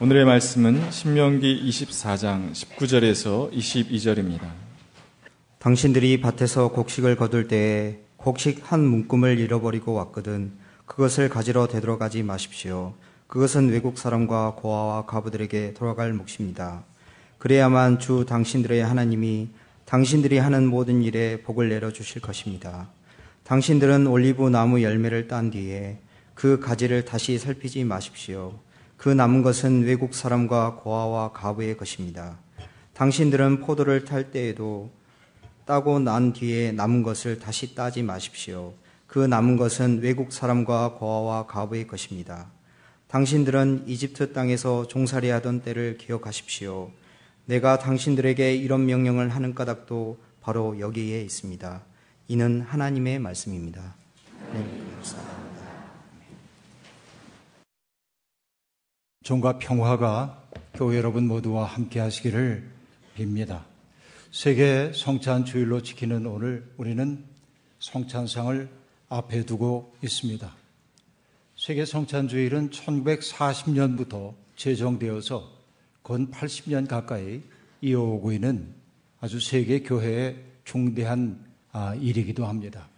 오늘의 말씀은 신명기 24장 19절에서 22절입니다. 당신들이 밭에서 곡식을 거둘 때에 곡식 한 문금을 잃어버리고 왔거든 그것을 가지러 되돌아가지 마십시오. 그것은 외국 사람과 고아와 가부들에게 돌아갈 몫입니다. 그래야만 주 당신들의 하나님이 당신들이 하는 모든 일에 복을 내려 주실 것입니다. 당신들은 올리브 나무 열매를 딴 뒤에 그 가지를 다시 살피지 마십시오. 그 남은 것은 외국 사람과 고아와 가부의 것입니다. 당신들은 포도를 탈 때에도 따고 난 뒤에 남은 것을 다시 따지 마십시오. 그 남은 것은 외국 사람과 고아와 가부의 것입니다. 당신들은 이집트 땅에서 종살이 하던 때를 기억하십시오. 내가 당신들에게 이런 명령을 하는 까닭도 바로 여기에 있습니다. 이는 하나님의 말씀입니다. 네, 종과 평화가 교회 여러분 모두와 함께 하시기를 빕니다. 세계 성찬 주일로 지키는 오늘 우리는 성찬상을 앞에 두고 있습니다. 세계 성찬 주일은 1940년부터 제정되어서 건 80년 가까이 이어오고 있는 아주 세계 교회의 중대한 아, 일이기도 합니다.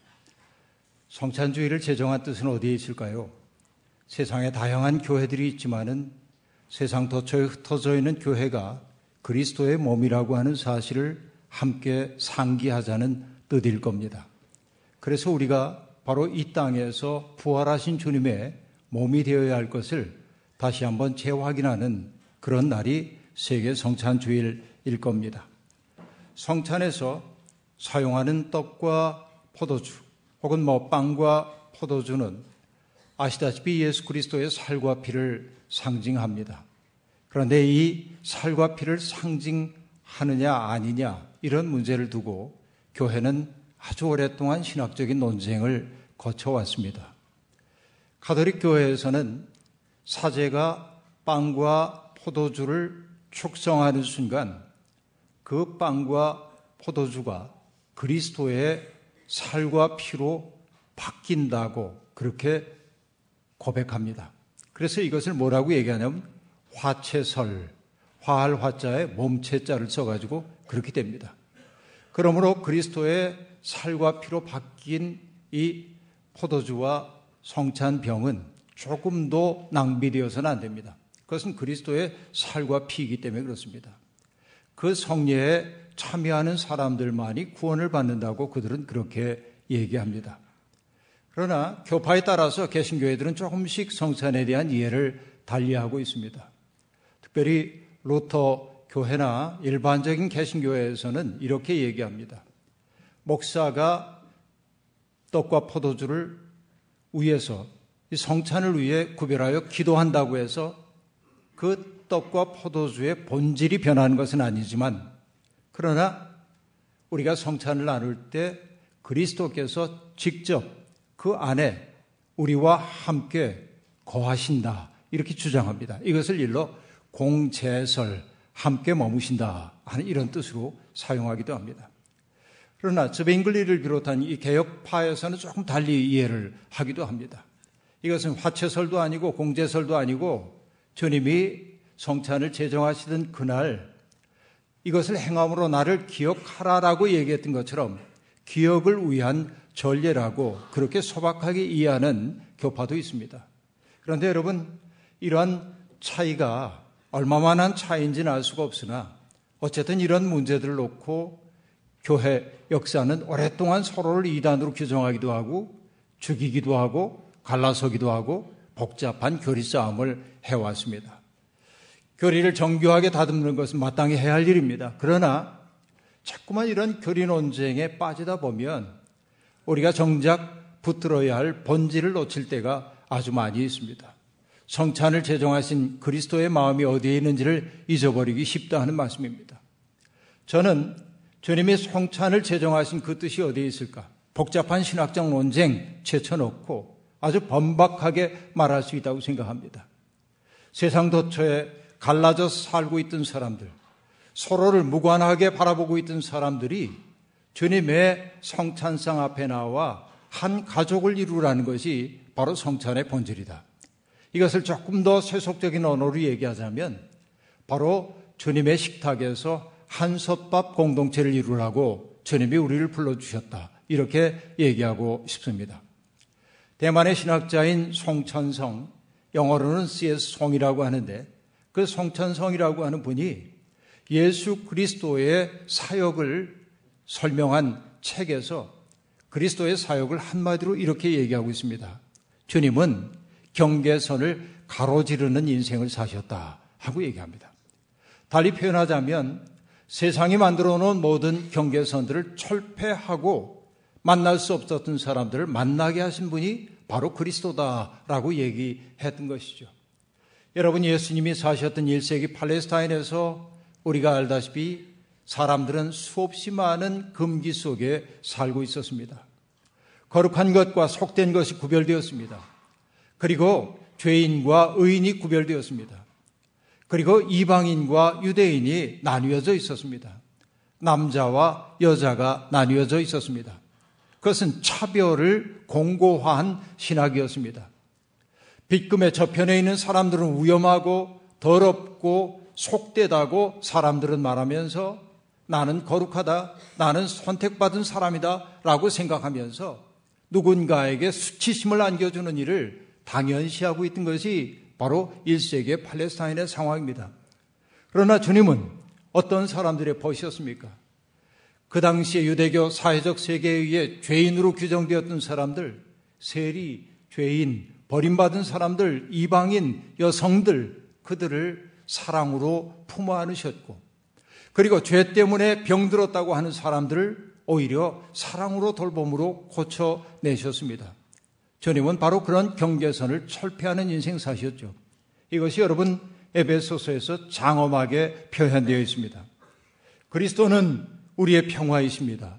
성찬 주일을 제정한 뜻은 어디에 있을까요? 세상에 다양한 교회들이 있지만은 세상 도처에 흩어져 있는 교회가 그리스도의 몸이라고 하는 사실을 함께 상기하자는 뜻일 겁니다. 그래서 우리가 바로 이 땅에서 부활하신 주님의 몸이 되어야 할 것을 다시 한번 재확인하는 그런 날이 세계 성찬 주일일 겁니다. 성찬에서 사용하는 떡과 포도주 혹은 뭐 빵과 포도주는 아시다시피 예수 그리스도의 살과 피를 상징합니다. 그런데 이 살과 피를 상징하느냐 아니냐 이런 문제를 두고 교회는 아주 오랫동안 신학적인 논쟁을 거쳐왔습니다. 가톨릭 교회에서는 사제가 빵과 포도주를 축성하는 순간 그 빵과 포도주가 그리스도의 살과 피로 바뀐다고 그렇게 고백합니다. 그래서 이것을 뭐라고 얘기하냐면 화채설, 화할 화자에 몸체자를 써가지고 그렇게 됩니다. 그러므로 그리스도의 살과 피로 바뀐 이 포도주와 성찬 병은 조금도 낭비되어서는 안 됩니다. 그것은 그리스도의 살과 피이기 때문에 그렇습니다. 그 성례에 참여하는 사람들만이 구원을 받는다고 그들은 그렇게 얘기합니다. 그러나 교파에 따라서 개신교회들은 조금씩 성찬에 대한 이해를 달리하고 있습니다. 특별히 루터 교회나 일반적인 개신교회에서는 이렇게 얘기합니다. 목사가 떡과 포도주를 위해서 성찬을 위해 구별하여 기도한다고 해서 그 떡과 포도주의 본질이 변하는 것은 아니지만 그러나 우리가 성찬을 나눌 때 그리스도께서 직접 그 안에 우리와 함께 거하신다. 이렇게 주장합니다. 이것을 일러 공제설, 함께 머무신다. 하는 이런 뜻으로 사용하기도 합니다. 그러나 저베잉글리를 비롯한 이 개혁파에서는 조금 달리 이해를 하기도 합니다. 이것은 화채설도 아니고 공제설도 아니고 주님이 성찬을 제정하시던 그날 이것을 행함으로 나를 기억하라라고 얘기했던 것처럼 기억을 위한 전례라고 그렇게 소박하게 이해하는 교파도 있습니다. 그런데 여러분, 이러한 차이가 얼마만한 차이인지는 알 수가 없으나 어쨌든 이런 문제들을 놓고 교회 역사는 오랫동안 서로를 이단으로 규정하기도 하고 죽이기도 하고 갈라서기도 하고 복잡한 교리 싸움을 해왔습니다. 교리를 정교하게 다듬는 것은 마땅히 해야 할 일입니다. 그러나 자꾸만 이런 교리 논쟁에 빠지다 보면 우리가 정작 붙들어야 할 본질을 놓칠 때가 아주 많이 있습니다. 성찬을 제정하신 그리스도의 마음이 어디에 있는지를 잊어버리기 쉽다 하는 말씀입니다. 저는 주님이 성찬을 제정하신 그 뜻이 어디에 있을까? 복잡한 신학적 논쟁 제쳐놓고 아주 번박하게 말할 수 있다고 생각합니다. 세상 도처에 갈라져 살고 있던 사람들, 서로를 무관하게 바라보고 있던 사람들이 주님의 성찬상 앞에 나와 한 가족을 이루라는 것이 바로 성찬의 본질이다. 이것을 조금 더 세속적인 언어로 얘기하자면 바로 주님의 식탁에서 한솥밥 공동체를 이루라고 주님이 우리를 불러주셨다. 이렇게 얘기하고 싶습니다. 대만의 신학자인 송천성, 영어로는 C.S. 송이라고 하는데 그 송천성이라고 하는 분이 예수 그리스도의 사역을 설명한 책에서 그리스도의 사역을 한마디로 이렇게 얘기하고 있습니다. 주님은 경계선을 가로지르는 인생을 사셨다 하고 얘기합니다. 달리 표현하자면 세상이 만들어 놓은 모든 경계선들을 철폐하고 만날 수 없었던 사람들을 만나게 하신 분이 바로 그리스도다라고 얘기했던 것이죠. 여러분 예수님이 사셨던 1세기 팔레스타인에서 우리가 알다시피 사람들은 수없이 많은 금기 속에 살고 있었습니다. 거룩한 것과 속된 것이 구별되었습니다. 그리고 죄인과 의인이 구별되었습니다. 그리고 이방인과 유대인이 나뉘어져 있었습니다. 남자와 여자가 나뉘어져 있었습니다. 그것은 차별을 공고화한 신학이었습니다. 빗금의 저편에 있는 사람들은 위험하고 더럽고 속되다고 사람들은 말하면서 나는 거룩하다, 나는 선택받은 사람이다 라고 생각하면서 누군가에게 수치심을 안겨주는 일을 당연시하고 있던 것이 바로 1세기의 팔레스타인의 상황입니다. 그러나 주님은 어떤 사람들의 벗이었습니까? 그 당시에 유대교 사회적 세계에 의해 죄인으로 규정되었던 사람들, 세리, 죄인, 버림받은 사람들, 이방인, 여성들, 그들을 사랑으로 품어 안으셨고, 그리고 죄 때문에 병들었다고 하는 사람들을 오히려 사랑으로 돌봄으로 고쳐내셨습니다. 주님은 바로 그런 경계선을 철폐하는 인생 사셨죠. 이것이 여러분 에베소서에서 장엄하게 표현되어 있습니다. 그리스도는 우리의 평화이십니다.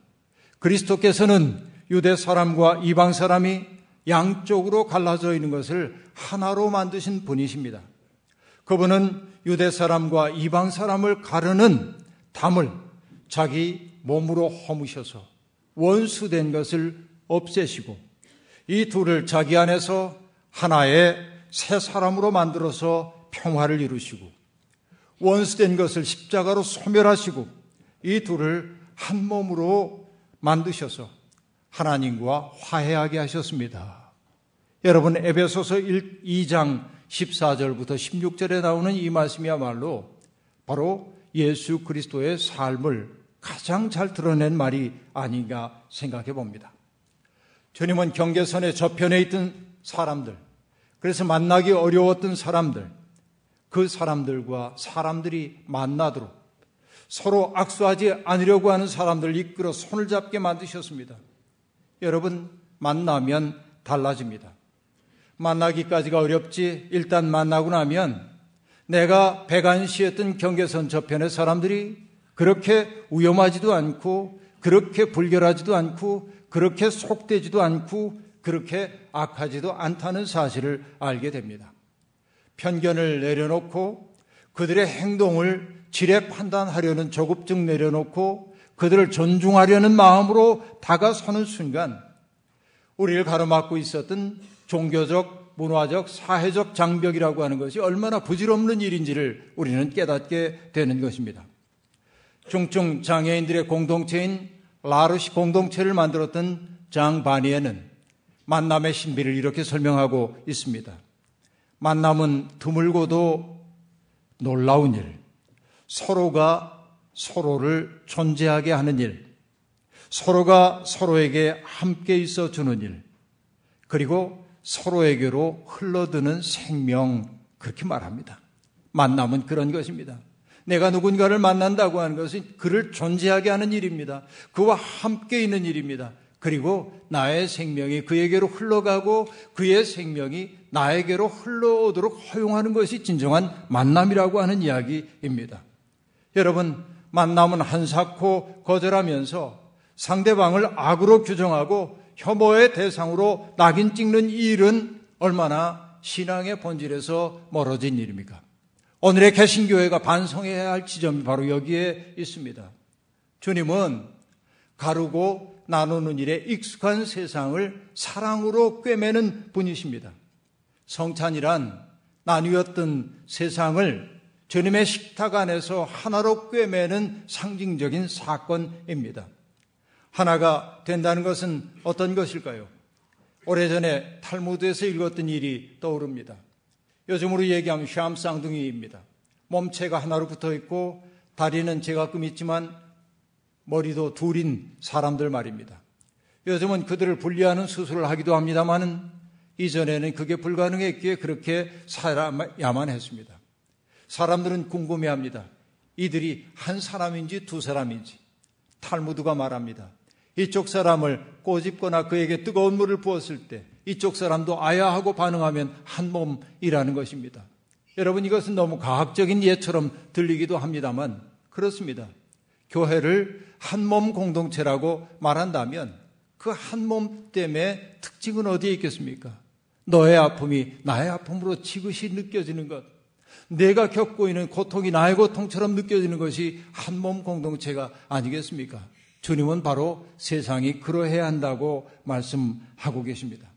그리스도께서는 유대 사람과 이방 사람이 양쪽으로 갈라져 있는 것을 하나로 만드신 분이십니다. 그분은 유대 사람과 이방 사람을 가르는 담을 자기 몸으로 허무셔서 원수된 것을 없애시고 이 둘을 자기 안에서 하나의 새 사람으로 만들어서 평화를 이루시고 원수된 것을 십자가로 소멸하시고 이 둘을 한 몸으로 만드셔서 하나님과 화해하게 하셨습니다. 여러분 에베소서 1, 2장 14절부터 16절에 나오는 이 말씀이야말로 바로 예수 그리스도의 삶을 가장 잘 드러낸 말이 아닌가 생각해 봅니다. 주님은 경계선의 저편에 있던 사람들, 그래서 만나기 어려웠던 사람들, 그 사람들과 사람들이 만나도록 서로 악수하지 않으려고 하는 사람들 이끌어 손을 잡게 만드셨습니다. 여러분, 만나면 달라집니다. 만나기까지가 어렵지, 일단 만나고 나면 내가 배관시했던 경계선 저편의 사람들이 그렇게 위험하지도 않고, 그렇게 불결하지도 않고, 그렇게 속되지도 않고 그렇게 악하지도 않다는 사실을 알게 됩니다. 편견을 내려놓고 그들의 행동을 지레 판단하려는 조급증 내려놓고 그들을 존중하려는 마음으로 다가서는 순간 우리를 가로막고 있었던 종교적, 문화적, 사회적 장벽이라고 하는 것이 얼마나 부질없는 일인지를 우리는 깨닫게 되는 것입니다. 중증 장애인들의 공동체인 라르시 공동체를 만들었던 장 바니에는 만남의 신비를 이렇게 설명하고 있습니다. 만남은 드물고도 놀라운 일, 서로가 서로를 존재하게 하는 일, 서로가 서로에게 함께 있어 주는 일, 그리고 서로에게로 흘러드는 생명, 그렇게 말합니다. 만남은 그런 것입니다. 내가 누군가를 만난다고 하는 것은 그를 존재하게 하는 일입니다. 그와 함께 있는 일입니다. 그리고 나의 생명이 그에게로 흘러가고 그의 생명이 나에게로 흘러오도록 허용하는 것이 진정한 만남이라고 하는 이야기입니다. 여러분, 만남은 한사코 거절하면서 상대방을 악으로 규정하고 혐오의 대상으로 낙인 찍는 일은 얼마나 신앙의 본질에서 멀어진 일입니까? 오늘의 개신교회가 반성해야 할 지점이 바로 여기에 있습니다. 주님은 가르고 나누는 일에 익숙한 세상을 사랑으로 꿰매는 분이십니다. 성찬이란 나뉘었던 세상을 주님의 식탁 안에서 하나로 꿰매는 상징적인 사건입니다. 하나가 된다는 것은 어떤 것일까요? 오래전에 탈무드에서 읽었던 일이 떠오릅니다. 요즘으로 얘기하면 샴 쌍둥이입니다. 몸체가 하나로 붙어 있고 다리는 제가끔 있지만 머리도 둘인 사람들 말입니다. 요즘은 그들을 분리하는 수술을 하기도 합니다만은 이전에는 그게 불가능했기에 그렇게 살아야만 했습니다. 사람들은 궁금해합니다. 이들이 한 사람인지 두 사람인지. 탈무드가 말합니다. 이쪽 사람을 꼬집거나 그에게 뜨거운 물을 부었을 때 이쪽 사람도 아야 하고 반응하면 한 몸이라는 것입니다. 여러분 이것은 너무 과학적인 예처럼 들리기도 합니다만 그렇습니다. 교회를 한 몸 공동체라고 말한다면 그 한 몸 때문에 특징은 어디에 있겠습니까? 너의 아픔이 나의 아픔으로 지그시 느껴지는 것. 내가 겪고 있는 고통이 나의 고통처럼 느껴지는 것이 한 몸 공동체가 아니겠습니까? 주님은 바로 세상이 그러해야 한다고 말씀하고 계십니다.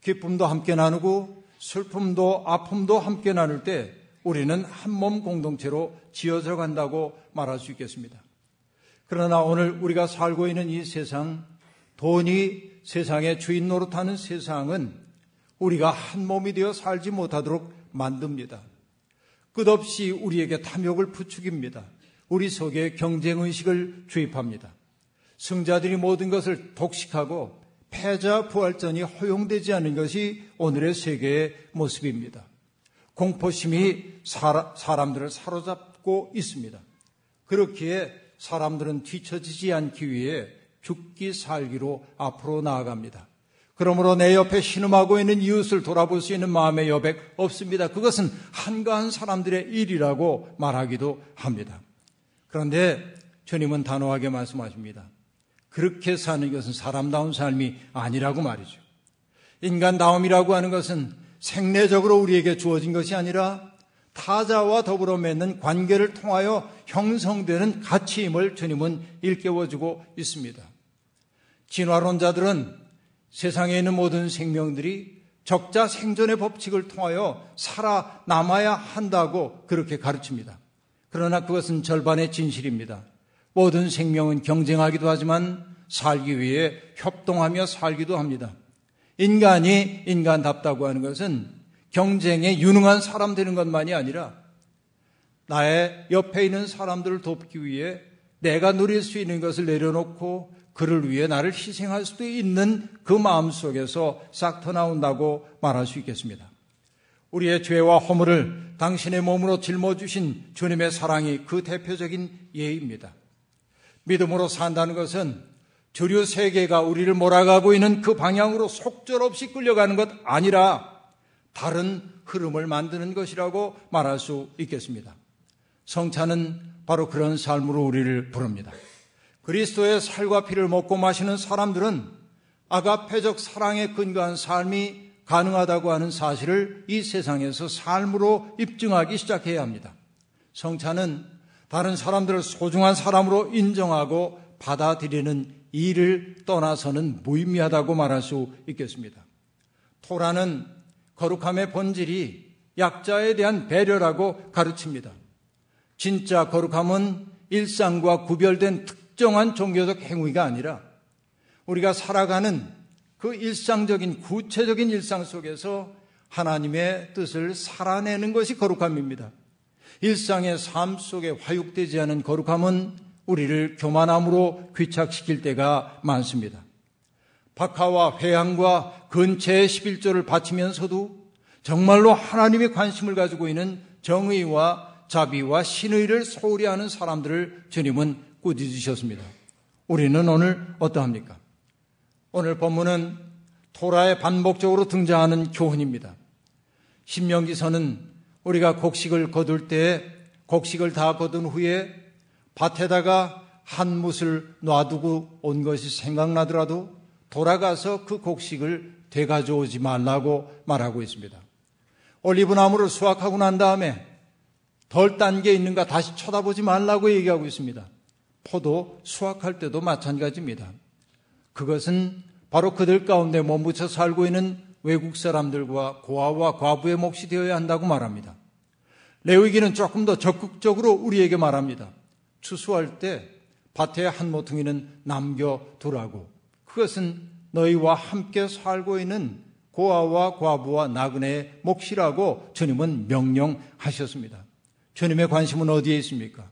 기쁨도 함께 나누고 슬픔도 아픔도 함께 나눌 때 우리는 한 몸 공동체로 지어져 간다고 말할 수 있겠습니다. 그러나 오늘 우리가 살고 있는 이 세상, 돈이 세상의 주인 노릇하는 세상은 우리가 한 몸이 되어 살지 못하도록 만듭니다. 끝없이 우리에게 탐욕을 부추깁니다. 우리 속에 경쟁의식을 주입합니다. 승자들이 모든 것을 독식하고 패자 부활전이 허용되지 않은 것이 오늘의 세계의 모습입니다. 공포심이 사람들을 사로잡고 있습니다. 그렇기에 사람들은 뒤처지지 않기 위해 죽기 살기로 앞으로 나아갑니다. 그러므로 내 옆에 신음하고 있는 이웃을 돌아볼 수 있는 마음의 여백 없습니다. 그것은 한가한 사람들의 일이라고 말하기도 합니다. 그런데 주님은 단호하게 말씀하십니다. 그렇게 사는 것은 사람다운 삶이 아니라고 말이죠. 인간다움이라고 하는 것은 생내적으로 우리에게 주어진 것이 아니라 타자와 더불어 맺는 관계를 통하여 형성되는 가치임을 주님은 일깨워주고 있습니다. 진화론자들은 세상에 있는 모든 생명들이 적자 생존의 법칙을 통하여 살아남아야 한다고 그렇게 가르칩니다. 그러나 그것은 절반의 진실입니다. 모든 생명은 경쟁하기도 하지만 살기 위해 협동하며 살기도 합니다. 인간이 인간답다고 하는 것은 경쟁에 유능한 사람 되는 것만이 아니라 나의 옆에 있는 사람들을 돕기 위해 내가 누릴 수 있는 것을 내려놓고 그를 위해 나를 희생할 수도 있는 그 마음 속에서 싹 터나온다고 말할 수 있겠습니다. 우리의 죄와 허물을 당신의 몸으로 짊어주신 주님의 사랑이 그 대표적인 예입니다. 믿음으로 산다는 것은 주류 세계가 우리를 몰아가고 있는 그 방향으로 속절없이 끌려가는 것 아니라 다른 흐름을 만드는 것이라고 말할 수 있겠습니다. 성찬은 바로 그런 삶으로 우리를 부릅니다. 그리스도의 살과 피를 먹고 마시는 사람들은 아가페적 사랑에 근거한 삶이 가능하다고 하는 사실을 이 세상에서 삶으로 입증하기 시작해야 합니다. 성찬은 다른 사람들을 소중한 사람으로 인정하고 받아들이는 일을 떠나서는 무의미하다고 말할 수 있겠습니다. 토라는 거룩함의 본질이 약자에 대한 배려라고 가르칩니다. 진짜 거룩함은 일상과 구별된 특정한 종교적 행위가 아니라 우리가 살아가는 그 일상적인 구체적인 일상 속에서 하나님의 뜻을 살아내는 것이 거룩함입니다. 일상의 삶 속에 화육되지 않은 거룩함은 우리를 교만함으로 귀착시킬 때가 많습니다. 박하와 회양과 근처의 11조를 바치면서도 정말로 하나님의 관심을 가지고 있는 정의와 자비와 신의를 소홀히 하는 사람들을 주님은 꾸짖으셨습니다. 우리는 오늘 어떠합니까? 오늘 본문은 토라에 반복적으로 등장하는 교훈입니다. 신명기서는 우리가 곡식을 거둘 때 곡식을 다 거둔 후에 밭에다가 한 묻을 놔두고 온 것이 생각나더라도 돌아가서 그 곡식을 되가져오지 말라고 말하고 있습니다. 올리브 나무를 수확하고 난 다음에 덜 딴 게 있는가 다시 쳐다보지 말라고 얘기하고 있습니다. 포도 수확할 때도 마찬가지입니다. 그것은 바로 그들 가운데 몸붙여 살고 있는 외국 사람들과 고아와 과부의 몫이 되어야 한다고 말합니다. 레위기는 조금 더 적극적으로 우리에게 말합니다. 추수할 때 밭에 한 모퉁이는 남겨두라고. 그것은 너희와 함께 살고 있는 고아와 과부와 나그네의 몫이라고 주님은 명령하셨습니다. 주님의 관심은 어디에 있습니까?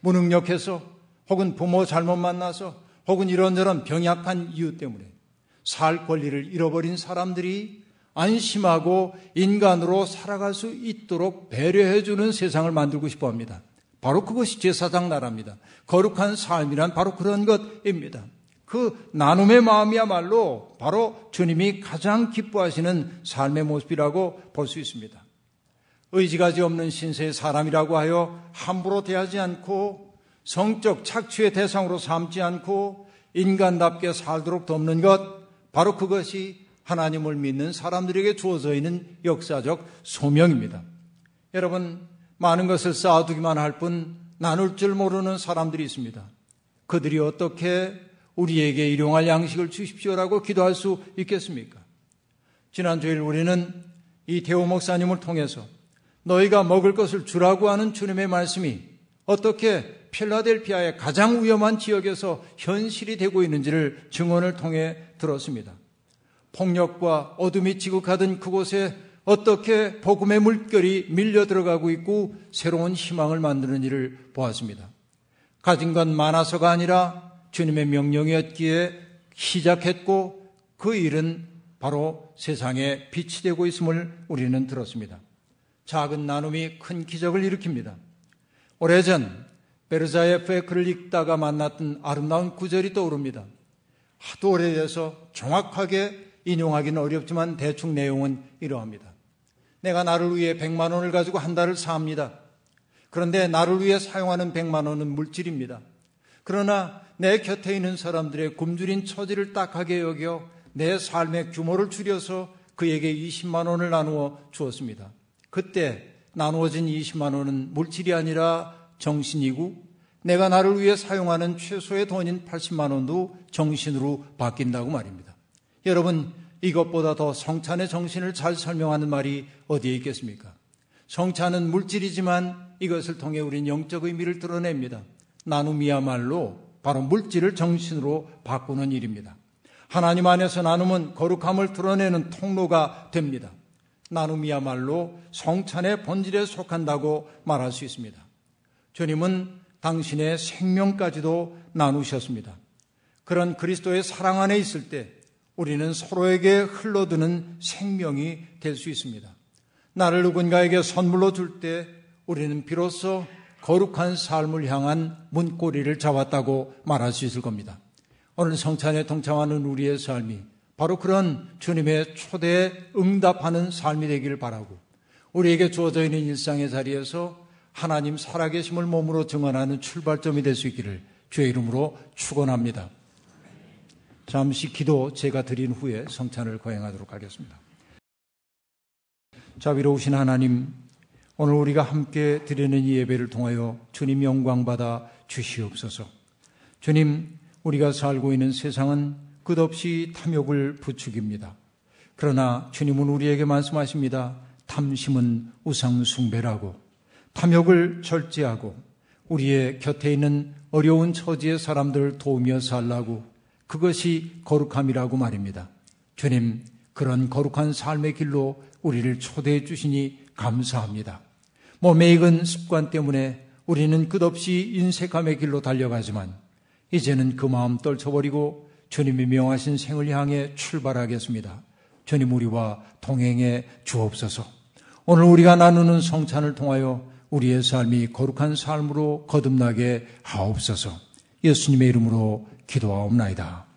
무능력해서 혹은 부모 잘못 만나서 혹은 이런저런 병약한 이유 때문에 살 권리를 잃어버린 사람들이 안심하고 인간으로 살아갈 수 있도록 배려해주는 세상을 만들고 싶어 합니다. 바로 그것이 제사장 나라입니다. 거룩한 삶이란 바로 그런 것입니다. 그 나눔의 마음이야말로 바로 주님이 가장 기뻐하시는 삶의 모습이라고 볼 수 있습니다. 의지가지 없는 신세의 사람이라고 하여 함부로 대하지 않고 성적 착취의 대상으로 삼지 않고 인간답게 살도록 돕는 것, 바로 그것이 하나님을 믿는 사람들에게 주어져 있는 역사적 소명입니다. 여러분, 많은 것을 쌓아두기만 할 뿐 나눌 줄 모르는 사람들이 있습니다. 그들이 어떻게 우리에게 일용할 양식을 주십시오라고 기도할 수 있겠습니까? 지난주일 우리는 이 대호 목사님을 통해서 너희가 먹을 것을 주라고 하는 주님의 말씀이 어떻게 필라델피아의 가장 위험한 지역에서 현실이 되고 있는지를 증언을 통해 들었습니다. 폭력과 어둠이 지극하던 그곳에 어떻게 복음의 물결이 밀려 들어가고 있고 새로운 희망을 만드는 일을 보았습니다. 가진 건 많아서가 아니라 주님의 명령이었기에 시작했고 그 일은 바로 세상에 빛이 되고 있음을 우리는 들었습니다. 작은 나눔이 큰 기적을 일으킵니다. 오래전 베르자의 페크를 읽다가 만났던 아름다운 구절이 떠오릅니다. 하도 오래돼서 정확하게 인용하기는 어렵지만 대충 내용은 이러합니다. 내가 나를 위해 100만 원을 가지고 한 달을 삽니다. 그런데 나를 위해 사용하는 100만 원은 물질입니다. 그러나 내 곁에 있는 사람들의 굶주린 처지를 딱하게 여겨 내 삶의 규모를 줄여서 그에게 20만 원을 나누어 주었습니다. 그때 나누어진 20만 원은 물질이 아니라 정신이고 내가 나를 위해 사용하는 최소의 돈인 80만 원도 정신으로 바뀐다고 말입니다. 여러분, 이것보다 더 성찬의 정신을 잘 설명하는 말이 어디에 있겠습니까? 성찬은 물질이지만 이것을 통해 우린 영적 의미를 드러냅니다. 나눔이야말로 바로 물질을 정신으로 바꾸는 일입니다. 하나님 안에서 나눔은 거룩함을 드러내는 통로가 됩니다. 나눔이야말로 성찬의 본질에 속한다고 말할 수 있습니다. 주님은 당신의 생명까지도 나누셨습니다. 그런 그리스도의 사랑 안에 있을 때 우리는 서로에게 흘러드는 생명이 될 수 있습니다. 나를 누군가에게 선물로 줄 때 우리는 비로소 거룩한 삶을 향한 문고리를 잡았다고 말할 수 있을 겁니다. 오늘 성찬에 동참하는 우리의 삶이 바로 그런 주님의 초대에 응답하는 삶이 되기를 바라고 우리에게 주어져 있는 일상의 자리에서 하나님 살아계심을 몸으로 증언하는 출발점이 될 수 있기를 주의 이름으로 축원합니다. 잠시 기도 제가 드린 후에 성찬을 거행하도록 하겠습니다. 자비로우신 하나님, 오늘 우리가 함께 드리는 이 예배를 통하여 주님 영광 받아 주시옵소서. 주님, 우리가 살고 있는 세상은 끝없이 탐욕을 부추깁니다. 그러나 주님은 우리에게 말씀하십니다. 탐심은 우상숭배라고. 탐욕을 절제하고 우리의 곁에 있는 어려운 처지의 사람들을 도우며 살라고 그것이 거룩함이라고 말입니다. 주님, 그런 거룩한 삶의 길로 우리를 초대해 주시니 감사합니다. 몸에 익은 습관 때문에 우리는 끝없이 인색함의 길로 달려가지만 이제는 그 마음 떨쳐버리고 주님이 명하신 생을 향해 출발하겠습니다. 주님 우리와 동행해 주옵소서. 오늘 우리가 나누는 성찬을 통하여 우리의 삶이 거룩한 삶으로 거듭나게 하옵소서. 예수님의 이름으로 기도하옵나이다.